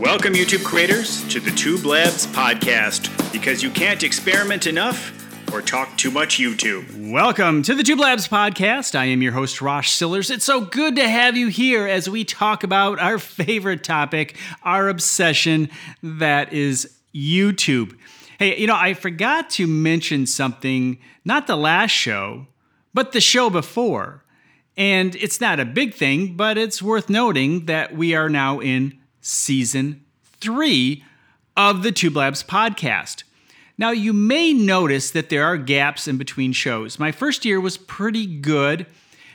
Welcome, YouTube creators, to the Tube Labs podcast because you can't experiment enough or talk too much YouTube. Welcome to the Tube Labs podcast. I am your host, Rosh Sillars. It's so good to have you here as we talk about our favorite topic, our obsession that is YouTube. Hey, you know, I forgot to mention something, not the last show, but the show before. And it's not a big thing, but it's worth noting that we are now in season three of the Tube Labs podcast. Now, you may notice that there are gaps in between shows. My first year was pretty good,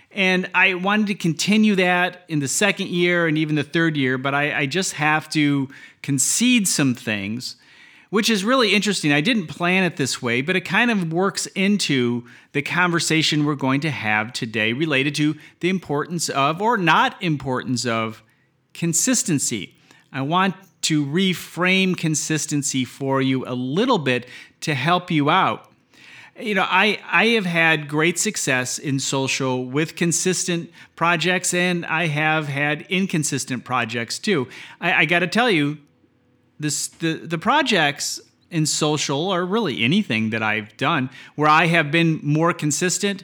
and I wanted to continue that in the second year and even the third year, but I, I just have to concede some things, which is really interesting. I didn't plan it this way, but it kind of works into the conversation we're going to have today related to the importance of, or not importance of, consistency. I want to reframe consistency for you a little bit to help you out. You know, I, I have had great success in social with consistent projects, and I have had inconsistent projects too. I, I got to tell you, this the, the projects in social, or really anything that I've done, where I have been more consistent,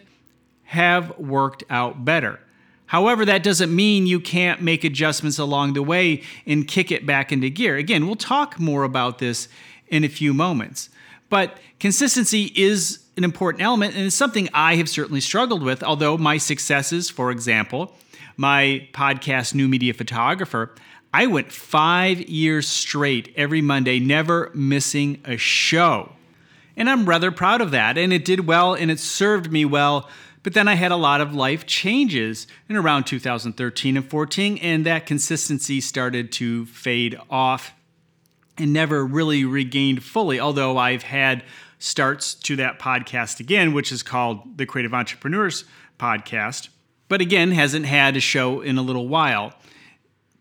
have worked out better. However, that doesn't mean you can't make adjustments along the way and kick it back into gear. Again, we'll talk more about this in a few moments. But consistency is an important element, and it's something I have certainly struggled with. Although my successes, for example, my podcast, New Media Photographer, I went five years straight every Monday, never missing a show. And I'm rather proud of that. And it did well and it served me well but then I had a lot of life changes in around 2013 and 14, and that consistency started to fade off and never really regained fully. Although I've had starts to that podcast again, which is called the Creative Entrepreneurs Podcast, but again, hasn't had a show in a little while.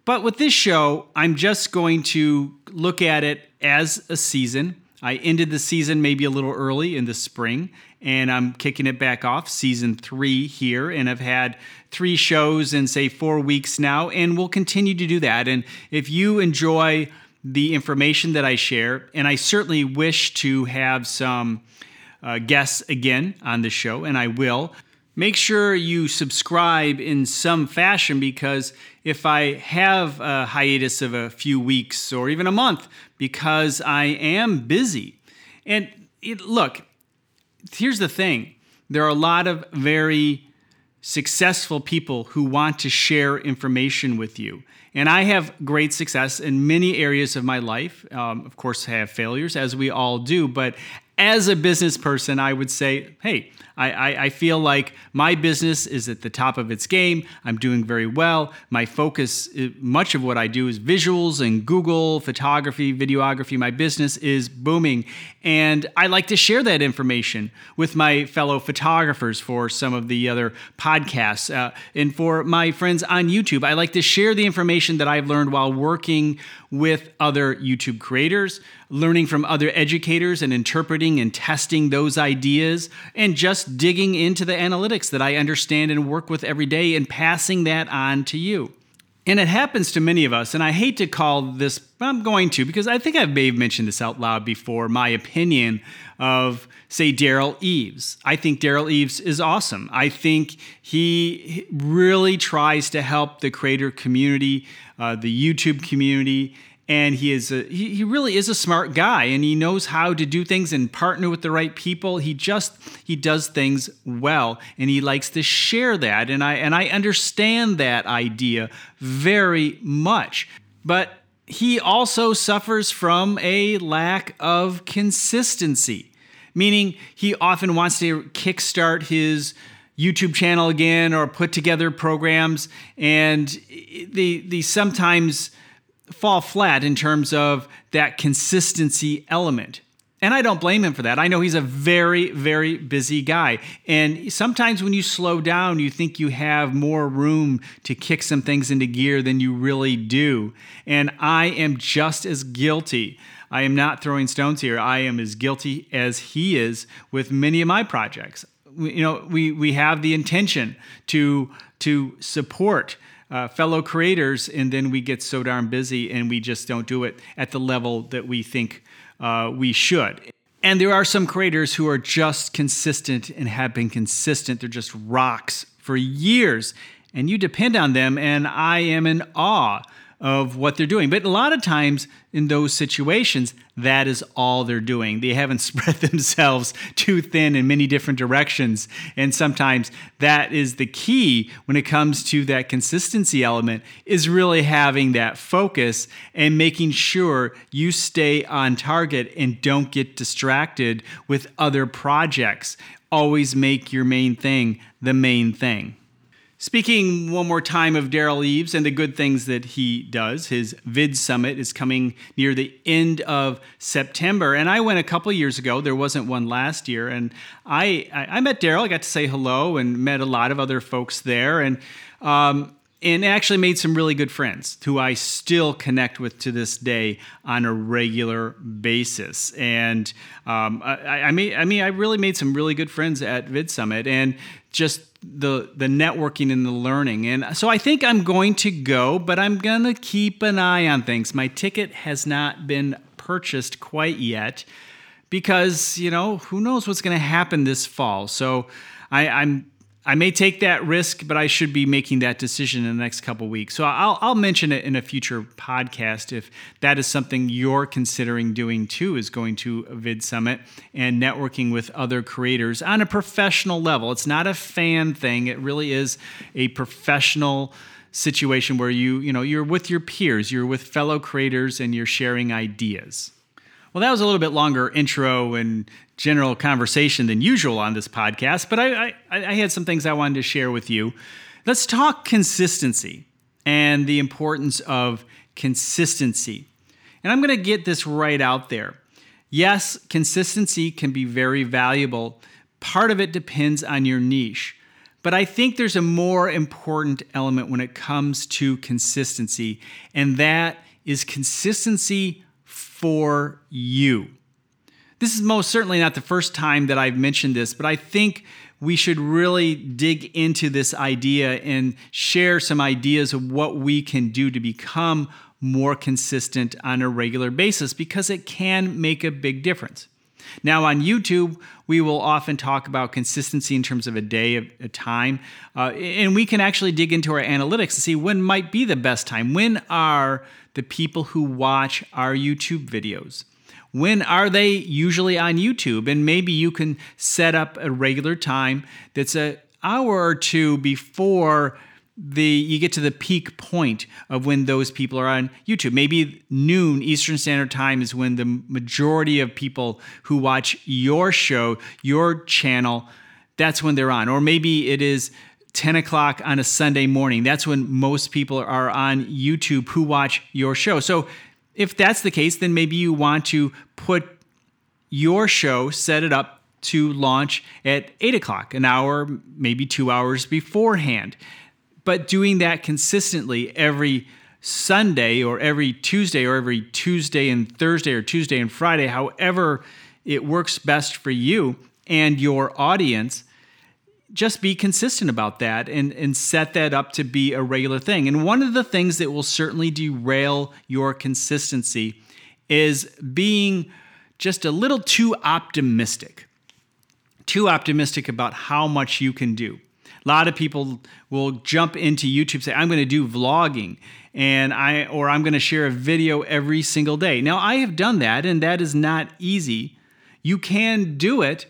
But with this show, I'm just going to look at it as a season. I ended the season maybe a little early in the spring, and I'm kicking it back off season three here. And I've had three shows in, say, four weeks now, and we'll continue to do that. And if you enjoy the information that I share, and I certainly wish to have some uh, guests again on the show, and I will. Make sure you subscribe in some fashion because if I have a hiatus of a few weeks or even a month because I am busy, and it, look, here's the thing there are a lot of very successful people who want to share information with you. And I have great success in many areas of my life. Um, of course, I have failures, as we all do. But as a business person, I would say, hey, I, I, I, feel like my business is at the top of its game. I'm doing very well. My focus, much of what I do is visuals and Google, photography, videography. My business is booming. And I like to share that information with my fellow photographers for some of the other podcasts. Uh, and for my friends on YouTube, I like to share the information that I've learned while working with other YouTube creators, learning from other educators and interpreting and testing those ideas, and just digging into the analytics that I understand and work with every day and passing that on to you. And it happens to many of us, and I hate to call this, I'm going to, because I think I may have mentioned this out loud before my opinion of, say, Derral Eves. I think Derral Eves is awesome. I think he really tries to help the creator community, uh, the YouTube community, and he is a, he, he really is a smart guy and he knows how to do things and partner with the right people. He just he does things well and he likes to share that and i and i understand that idea very much. But he also suffers from a lack of consistency meaning he often wants to kickstart his YouTube channel again or put together programs and they they sometimes fall flat in terms of that consistency element. And I don't blame him for that. I know he's a very, very busy guy. And sometimes when you slow down, you think you have more room to kick some things into gear than you really do. And I am just as guilty. I am not throwing stones here. I am as guilty as he is with many of my projects. You know, we, we have the intention to, to support uh, fellow creators, and then we get so darn busy and we just don't do it at the level that we think uh, we should. And there are some creators who are just consistent and have been consistent. They're just rocks for years, and you depend on them, and I am in awe of what they're doing. But a lot of times in those situations, that is all they're doing. They haven't spread themselves too thin in many different directions. And sometimes that is the key when it comes to that consistency element is really having that focus and making sure you stay on target and don't get distracted with other projects. Always make your main thing the main thing. Speaking one more time of Derral Eves and the good things that he does, his Vid Summit is coming near the end of September. And I went a couple years ago. There wasn't one last year. And I, I, met Derral. I got to say hello and met a lot of other folks there. And, um, and actually made some really good friends who I still connect with to this day on a regular basis. And um, I, I, I mean, I really made some really good friends at Vid Summit. And just the the networking and the learning. And so I think I'm going to go, but I'm to keep an eye on things. My ticket has not been purchased quite yet because, you know, who knows what's going to happen this fall. So I, I'm I may take that risk, but I should be making that decision in the next couple weeks. So I'll, I'll mention it in a future podcast if that is something you're considering doing too, is going to a Vid Summit and networking with other creators on a professional level. It's not a fan thing, it really is a professional situation where you, you know, you're with your peers, you're with fellow creators and you're sharing ideas. Well, that was a little bit longer intro and general conversation than usual on this podcast, but I, I, I had some things I wanted to share with you. Let's talk consistency and the importance of consistency. And I'm going to get this right out there. Yes, consistency can be very valuable. Part of it depends on your niche. But I think there's a more important element when it comes to consistency, and that is consistency for you. This is most certainly not the first time that I've mentioned this, but I think we should really dig into this idea and share some ideas of what we can do to become more consistent on a regular basis because it can make a big difference. Now, on YouTube, we will often talk about consistency in terms of a day of a time, uh, and we can actually dig into our analytics and see when might be the best time. When are the people who watch our YouTube videos? When are they usually on YouTube? And maybe you can set up a regular time that's an hour or two before the you get to the peak point of when those people are on YouTube. Maybe noon Eastern Standard Time is when the majority of people who watch your show, your channel, that's when they're on. Or maybe it is 10 o'clock on a Sunday morning. That's when most people are on YouTube who watch your show. So if that's the case, then maybe you want to put your show, set it up to launch at 8 o'clock, an hour, maybe two hours beforehand. But doing that consistently every Sunday or every Tuesday or every Tuesday and Thursday or Tuesday and Friday, however it works best for you and your audience, just be consistent about that and, and set that up to be a regular thing. And one of the things that will certainly derail your consistency is being just a little too optimistic. Too optimistic about how much you can do. A lot of people will jump into YouTube say I'm going to do vlogging and I or I'm going to share a video every single day. Now I have done that and that is not easy. You can do it,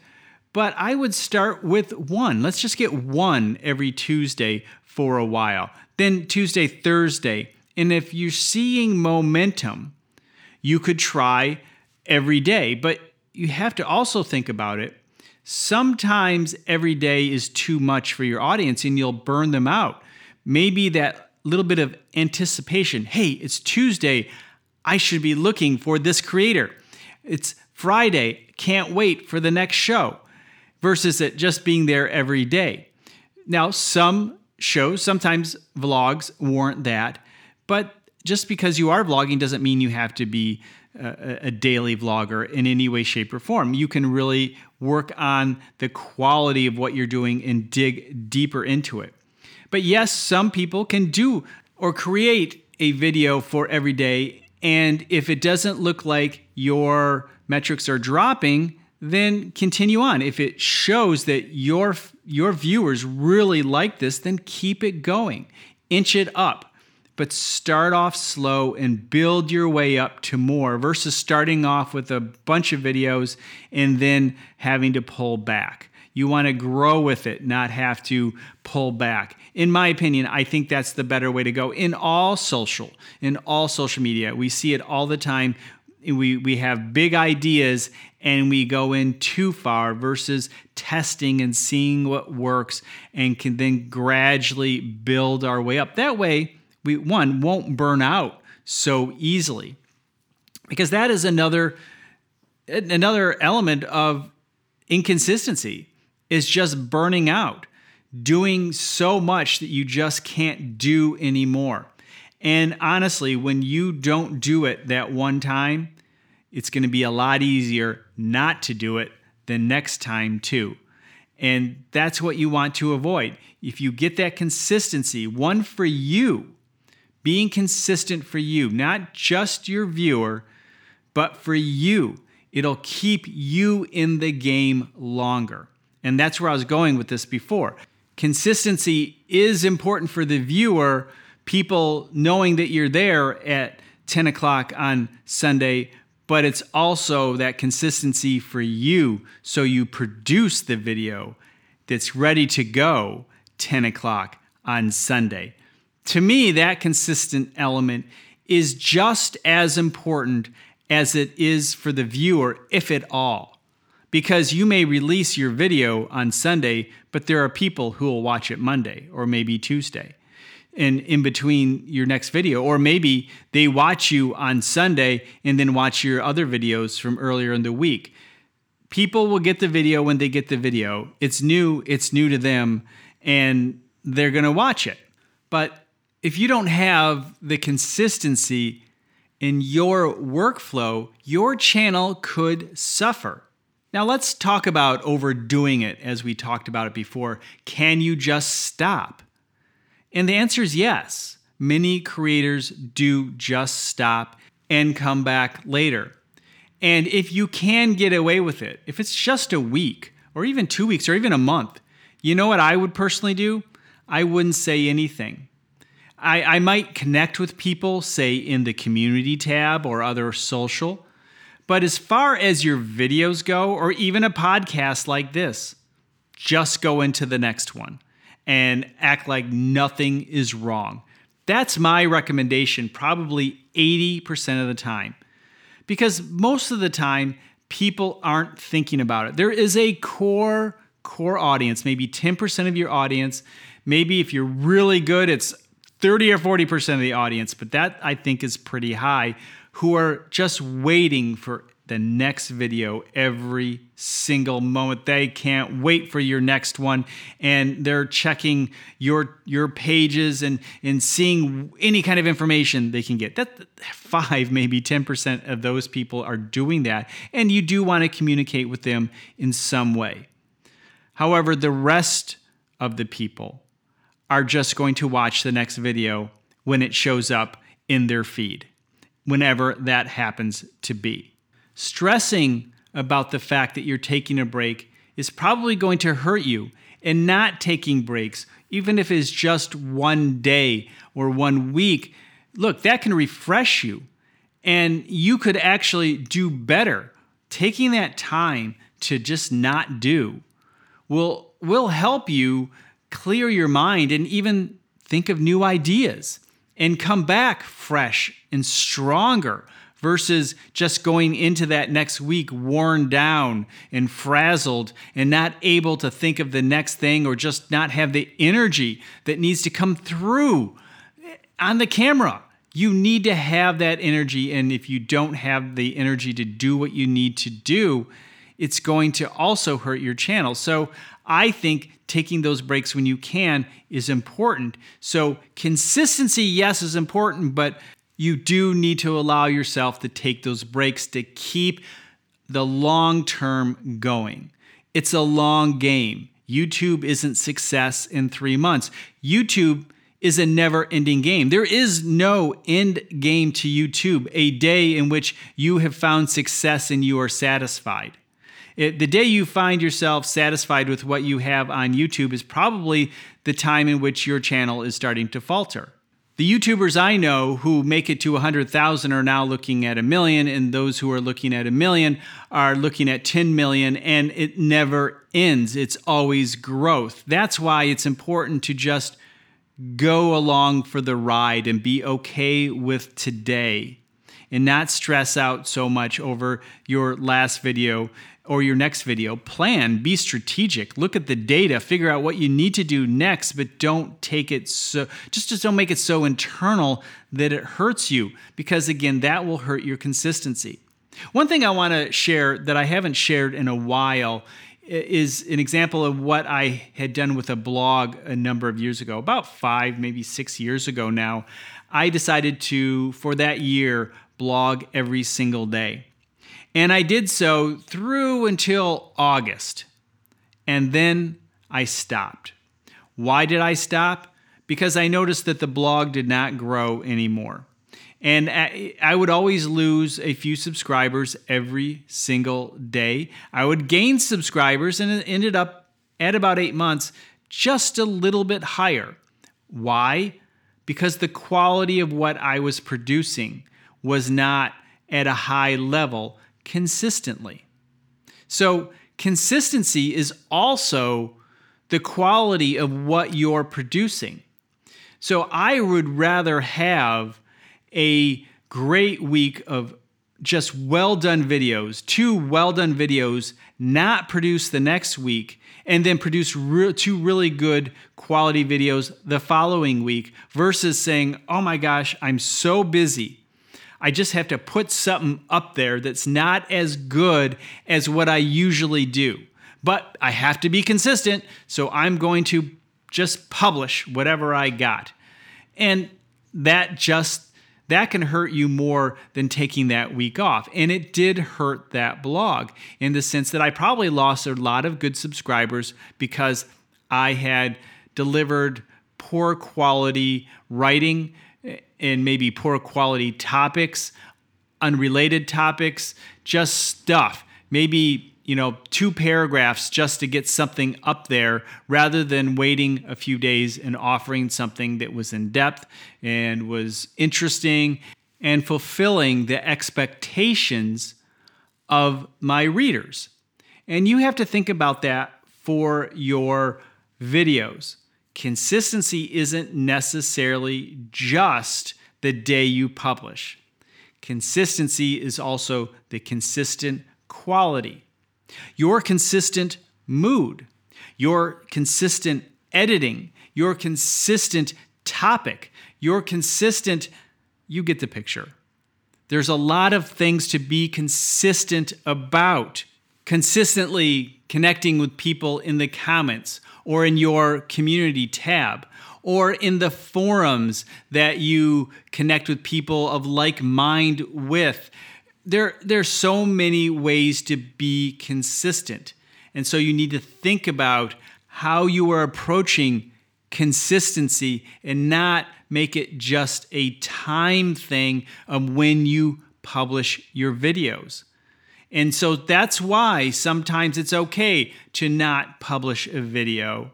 but I would start with one. Let's just get one every Tuesday for a while. Then Tuesday, Thursday. And if you're seeing momentum, you could try every day. But you have to also think about it. Sometimes every day is too much for your audience and you'll burn them out. Maybe that little bit of anticipation hey, it's Tuesday. I should be looking for this creator. It's Friday. Can't wait for the next show versus it just being there every day. Now, some shows, sometimes vlogs warrant that, but just because you are vlogging doesn't mean you have to be a, a, daily vlogger in any way, shape, or form. You can really work on the quality of what you're doing and dig deeper into it. But yes, some people can do or create a video for every day. And if it doesn't look like your metrics are dropping, then continue on. If it shows that your your viewers really like this, then keep it going. Inch it up. But start off slow and build your way up to more versus starting off with a bunch of videos and then having to pull back. You want to grow with it, not have to pull back. In my opinion, I think that's the better way to go in all social, in all social media. We see it all the time. We, we have big ideas and we go in too far versus testing and seeing what works and can then gradually build our way up. That way, we one won't burn out so easily. Because that is another another element of inconsistency is just burning out, doing so much that you just can't do anymore. And honestly, when you don't do it that one time, it's going to be a lot easier not to do it the next time, too. And that's what you want to avoid. If you get that consistency, one for you, being consistent for you, not just your viewer, but for you, it'll keep you in the game longer. And that's where I was going with this before. Consistency is important for the viewer, people knowing that you're there at 10 o'clock on Sunday but it's also that consistency for you so you produce the video that's ready to go 10 o'clock on Sunday. To me, that consistent element is just as important as it is for the viewer, if at all. Because you may release your video on Sunday, but there are people who will watch it Monday or maybe Tuesday in in between your next video or maybe they watch you on Sunday and then watch your other videos from earlier in the week. People will get the video when they get the video. It's new it's new to them and they're going to watch it. But if you don't have the consistency in your workflow your channel could suffer. Now let's talk about overdoing it as we talked about it before. Can you just stop and the answer is yes. Many creators do just stop and come back later. And if you can get away with it, if it's just a week or even two weeks or even a month, you know what I would personally do? I wouldn't say anything. I, I might connect with people, say in the community tab or other social. But as far as your videos go, or even a podcast like this, just go into the next one and act like nothing is wrong. That's my recommendation, probably 80% of the time. Because most of the time, people aren't thinking about it. There is a core, core audience, maybe 10% of your audience. Maybe if you're really good, it's 30 or 40% of the audience, but that I think is pretty high, who are just waiting for the next video every single moment. They can't wait for your next one and they're checking your your pages and and seeing any kind of information they can get. That 5 maybe 10% of those people are doing that and you do want to communicate with them in some way. However, the rest of the people are just going to watch the next video when it shows up in their feed, whenever that happens to be stressing about the fact that you're taking a break is probably going to hurt you. And not taking breaks, even if it's just one day or one week, look, that can refresh you. And you could actually do better. Taking that time to just not do will, will help you clear your mind and even think of new ideas and come back fresh and stronger versus just going into that next week worn down and frazzled and not able to think of the next thing or just not have the energy that needs to come through on the camera. You need to have that energy. And if you don't have the energy to do what you need to do, it's going to also hurt your channel. So I think taking those breaks when you can is important. So consistency, yes, is important, but you do need to allow yourself to take those breaks to keep the long term going. It's a long game. YouTube isn't success in three months. YouTube is a never ending game. There is no end game to YouTube, a day in which you have found success and you are satisfied. It, the day you find yourself satisfied with what you have on YouTube is probably the time in which your channel is starting to falter. The YouTubers I know who make it to 100,000 are now looking at a million, and those who are looking at a million are looking at 10 million, and it never ends. It's always growth. That's why it's important to just go along for the ride and be okay with today and not stress out so much over your last video or your next video. Plan, be strategic, look at the data, figure out what you need to do next, but don't take it so just just don't make it so internal that it hurts you because again, that will hurt your consistency. One thing I want to share that I haven't shared in a while is an example of what I had done with a blog a number of years ago, about 5 maybe 6 years ago now. I decided to for that year blog every single day. And I did so through until August. And then I stopped. Why did I stop? Because I noticed that the blog did not grow anymore. And I would always lose a few subscribers every single day. I would gain subscribers and it ended up at about eight months just a little bit higher. Why? Because the quality of what I was producing was not at a high level consistently. So, consistency is also the quality of what you're producing. So, I would rather have a great week of just well done videos, two well done videos, not produce the next week, and then produce re- two really good quality videos the following week versus saying, oh my gosh, I'm so busy. I just have to put something up there that's not as good as what I usually do. But I have to be consistent, so I'm going to just publish whatever I got. And that just that can hurt you more than taking that week off. And it did hurt that blog in the sense that I probably lost a lot of good subscribers because I had delivered poor quality writing and maybe poor quality topics, unrelated topics, just stuff. Maybe, you know, two paragraphs just to get something up there rather than waiting a few days and offering something that was in depth and was interesting and fulfilling the expectations of my readers. And you have to think about that for your videos consistency isn't necessarily just the day you publish. Consistency is also the consistent quality, your consistent mood, your consistent editing, your consistent topic, your consistent, you get the picture. There's a lot of things to be consistent about. Consistently connecting with people in the comments or in your community tab or in the forums that you connect with people of like mind with. There, there's so many ways to be consistent. And so you need to think about how you are approaching consistency and not make it just a time thing of when you publish your videos. And so that's why sometimes it's okay to not publish a video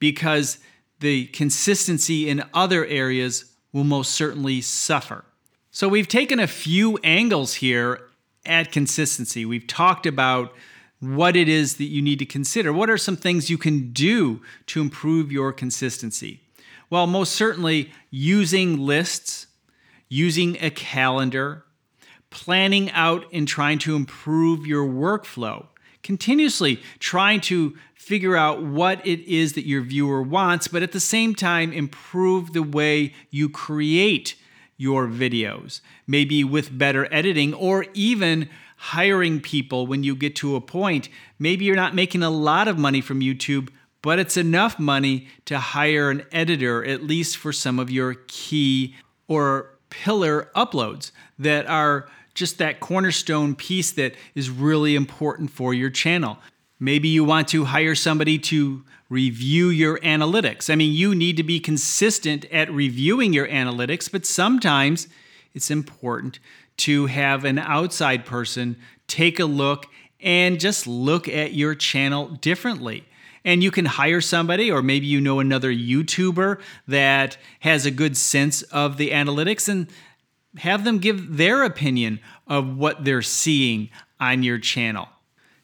because the consistency in other areas will most certainly suffer. So we've taken a few angles here at consistency. We've talked about what it is that you need to consider. What are some things you can do to improve your consistency? Well, most certainly using lists, using a calendar, planning out and trying to improve your workflow, continuously trying to figure out what it is that your viewer wants, but at the same time, improve the way you create your videos, maybe with better editing or even hiring people when you get to a point. Maybe you're not making a lot of money from YouTube, but it's enough money to hire an editor, at least for some of your key or pillar uploads that are just that cornerstone piece that is really important for your channel. Maybe you want to hire somebody to review your analytics. I mean, you need to be consistent at reviewing your analytics, but sometimes it's important to have an outside person take a look and just look at your channel differently. And you can hire somebody, or maybe you know another YouTuber that has a good sense of the analytics and have them give their opinion of what they're seeing on your channel.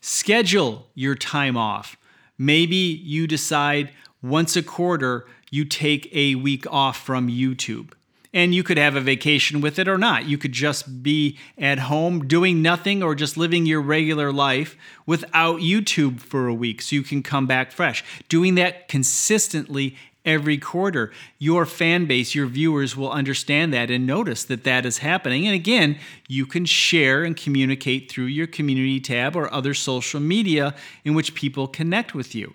Schedule your time off. Maybe you decide once a quarter you take a week off from YouTube. And you could have a vacation with it or not. You could just be at home doing nothing or just living your regular life without YouTube for a week so you can come back fresh. Doing that consistently every quarter. Your fan base, your viewers will understand that and notice that that is happening. And again, you can share and communicate through your community tab or other social media in which people connect with you.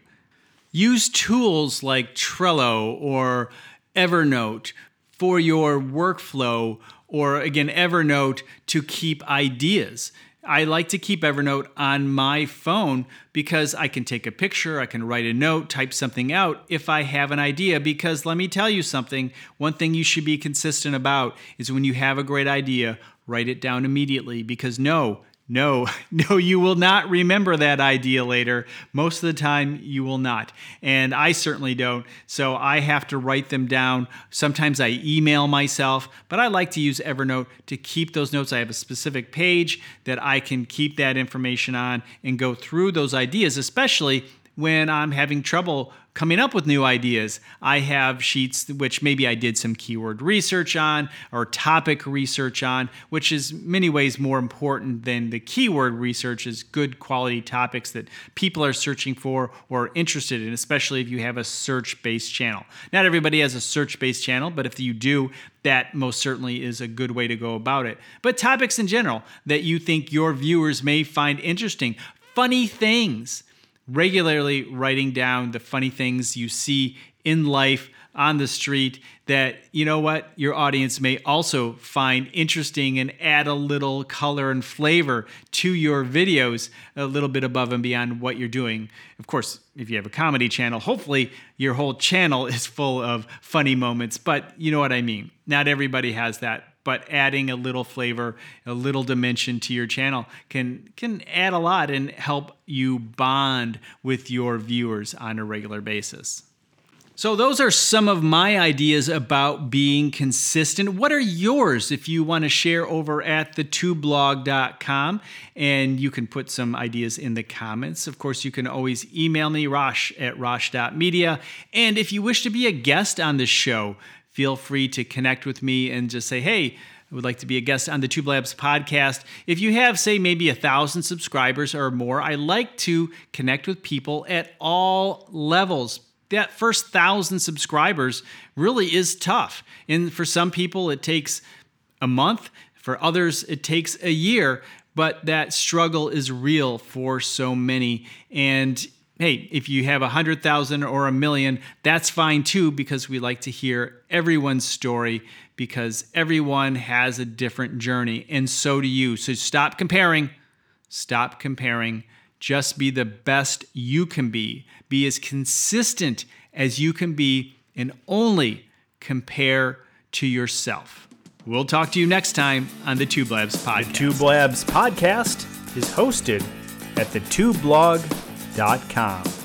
Use tools like Trello or Evernote for your workflow or again Evernote to keep ideas. I like to keep Evernote on my phone because I can take a picture, I can write a note, type something out if I have an idea. Because let me tell you something one thing you should be consistent about is when you have a great idea, write it down immediately. Because no, no, no, you will not remember that idea later. Most of the time, you will not. And I certainly don't. So I have to write them down. Sometimes I email myself, but I like to use Evernote to keep those notes. I have a specific page that I can keep that information on and go through those ideas, especially when I'm having trouble coming up with new ideas. I have sheets which maybe I did some keyword research on or topic research on, which is many ways more important than the keyword research is good quality topics that people are searching for or interested in, especially if you have a search-based channel. Not everybody has a search-based channel, but if you do, that most certainly is a good way to go about it. But topics in general that you think your viewers may find interesting, funny things regularly writing down the funny things you see in life on the street that you know what your audience may also find interesting and add a little color and flavor to your videos a little bit above and beyond what you're doing. Of course if you have a comedy channel hopefully your whole channel is full of funny moments but you know what i mean. Not everybody has that but adding a little flavor, a little dimension to your channel can can add a lot and help you bond with your viewers on a regular basis. So, those are some of my ideas about being consistent. What are yours if you want to share over at thetwoblog.com? And you can put some ideas in the comments. Of course, you can always email me, Rosh at Rosh.media. And if you wish to be a guest on the show, feel free to connect with me and just say, hey, I would like to be a guest on the Tube Labs podcast. If you have, say, maybe a thousand subscribers or more, I like to connect with people at all levels. That first thousand subscribers really is tough. And for some people, it takes a month. For others, it takes a year. But that struggle is real for so many. And hey, if you have a hundred thousand or a million, that's fine too, because we like to hear everyone's story because everyone has a different journey, and so do you. So stop comparing. Stop comparing. Just be the best you can be. Be as consistent as you can be, and only compare to yourself. We'll talk to you next time on the Tube Labs podcast. The Tube Labs podcast is hosted at the Tube Blog www.thebrandingcoach.com.